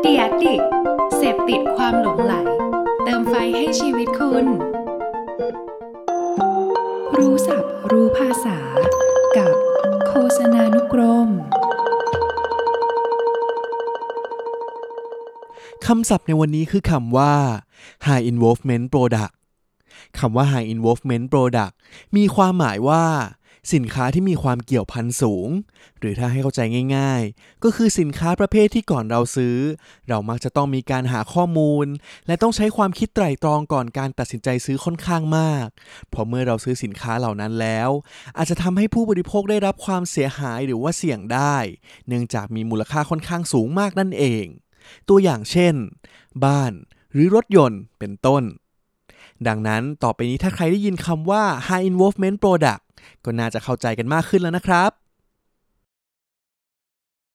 เดียดิกเสพติดความหลงไหล เติมไฟให้ชีวิตคุณ รู้ศัพท์รู้ภาษา กับโฆษณานุกรมคำศัพท์ในวันนี้คือคำว่า high involvement product คำว่า high involvement product มีความหมายว่า สินค้าที่มีความเกี่ยวพันสูง หรือถ้าให้เข้าใจง่ายๆ ก็คือสินค้าประเภทที่ก่อนเราซื้อ เรามักจะต้องมีการหาข้อมูล และต้องใช้ความคิดไตร่ตรองก่อนการตัดสินใจซื้อค่อนข้างมาก เพราะเมื่อเราซื้อสินค้าเหล่านั้นแล้ว อาจจะทำให้ผู้บริโภคได้รับความเสียหายหรือว่าเสี่ยงได้ เนื่องจากมีมูลค่าค่อนข้างสูงมากนั่นเอง ตัวอย่างเช่น บ้านหรือรถยนต์เป็นต้นดังนั้นต่อไปนี้ถ้าใครได้ยินคำว่า high involvement product ก็น่าจะเข้าใจกันมากขึ้นแล้วนะครับ